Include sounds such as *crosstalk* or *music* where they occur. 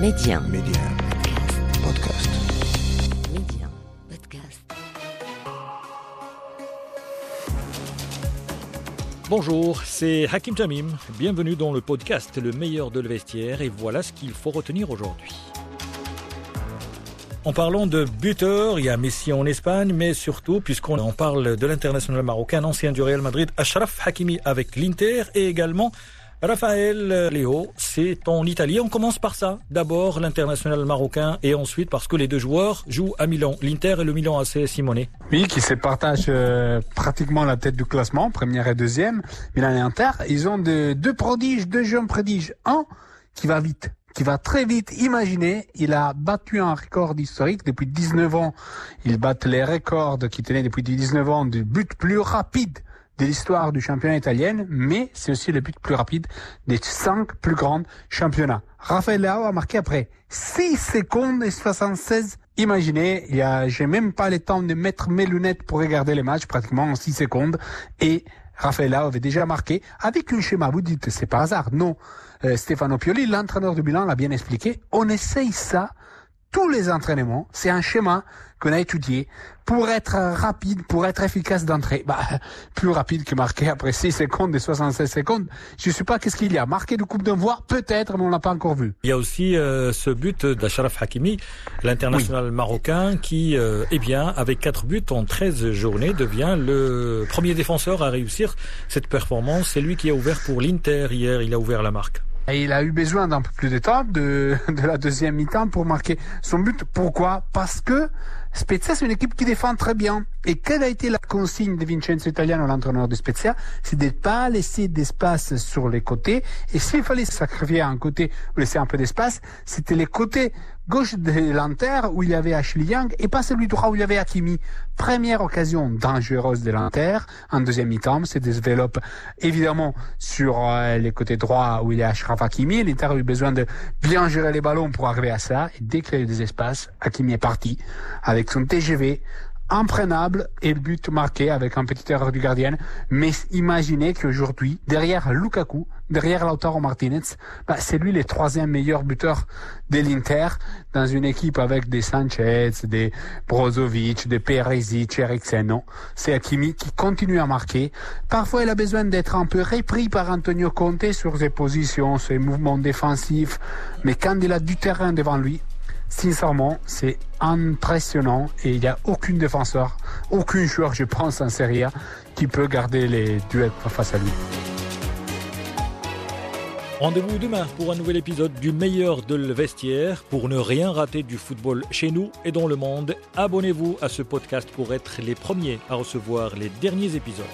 Média. Média. Podcast. Média. Podcast. Bonjour, c'est Hakim Tamim. Bienvenue dans le podcast Le meilleur de le vestiaire et voilà ce qu'il faut retenir aujourd'hui. En parlant de buteurs, il y a Messi en Espagne, mais surtout, puisqu'on en parle de l'international marocain, ancien du Real Madrid, Ashraf Hakimi avec l'Inter et également Raphaël Léo, c'est en Italie. On commence par ça. D'abord l'international marocain et ensuite parce que les deux joueurs jouent à Milan, l'Inter et le Milan AC Simone. Oui, qui se partagent euh, pratiquement la tête du classement, première et deuxième. Milan et Inter, ils ont de, deux prodiges, deux jeunes prodiges. Un qui va vite, qui va très vite. Imaginez, il a battu un record historique depuis 19 ans. Il bat les records qui tenaient depuis 19 ans du but plus rapide de l'histoire du championnat italien, mais c'est aussi le but plus rapide des cinq plus grands championnats. Leao a marqué après 6 secondes et 76. Imaginez, il y a, j'ai même pas le temps de mettre mes lunettes pour regarder les matchs pratiquement en 6 secondes et Leao avait déjà marqué avec un schéma. Vous dites, c'est pas hasard. Non. Euh, Stefano Pioli, l'entraîneur de Milan, l'a bien expliqué. On essaye ça tous les entraînements. C'est un schéma qu'on a étudié pour être rapide, pour être efficace d'entrée. Bah, *laughs* plus rapide que marquer après 6 secondes et 76 secondes. Je sais pas qu'est-ce qu'il y a. Marqué de coupe d'un voix, peut-être, mais on l'a pas encore vu. Il y a aussi euh, ce but d'Ashraf Hakimi, l'international marocain, qui, euh, eh bien, avec 4 buts en 13 journées, devient le premier défenseur à réussir cette performance. C'est lui qui a ouvert pour l'Inter hier, il a ouvert la marque. Et il a eu besoin d'un peu plus de temps de, de la deuxième mi-temps pour marquer son but. Pourquoi? Parce que Spezia, c'est une équipe qui défend très bien. Et quelle a été la consigne de Vincenzo Italiano, l'entraîneur de Spezia? C'est de ne pas laisser d'espace sur les côtés. Et s'il fallait sacrifier un côté ou laisser un peu d'espace, c'était les côtés gauche de l'Inter où il y avait Ashley Young et pas celui droit où il y avait Hakimi. Première occasion dangereuse de l'Inter. En deuxième mi-temps, se développe évidemment sur euh, les côtés droits où il y a Ashraf Hakimi. L'Inter a eu besoin de bien gérer les ballons pour arriver à ça. Et dès qu'il y a des espaces, Hakimi est parti avec son TGV imprenable et le but marqué avec un petit erreur du gardien. Mais imaginez qu'aujourd'hui, derrière Lukaku, derrière Lautaro Martinez, bah, c'est lui le troisième meilleur buteur de l'Inter dans une équipe avec des Sanchez, des Brozovic, des Perisic, Eriksen. Non, c'est Hakimi qui continue à marquer. Parfois, il a besoin d'être un peu repris par Antonio Conte sur ses positions, ses mouvements défensifs. Mais quand il a du terrain devant lui, Sincèrement, c'est impressionnant et il n'y a aucun défenseur, aucun joueur, je pense, en Serie A qui peut garder les duels face à lui. Rendez-vous demain pour un nouvel épisode du meilleur de le vestiaire. Pour ne rien rater du football chez nous et dans le monde, abonnez-vous à ce podcast pour être les premiers à recevoir les derniers épisodes.